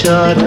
shot.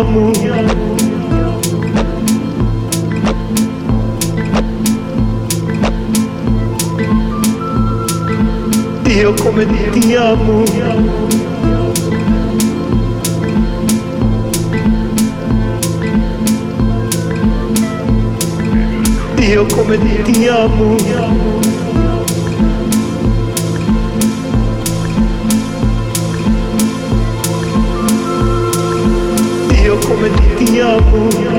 amo. Dio come ti amo. Dio come ti amo. love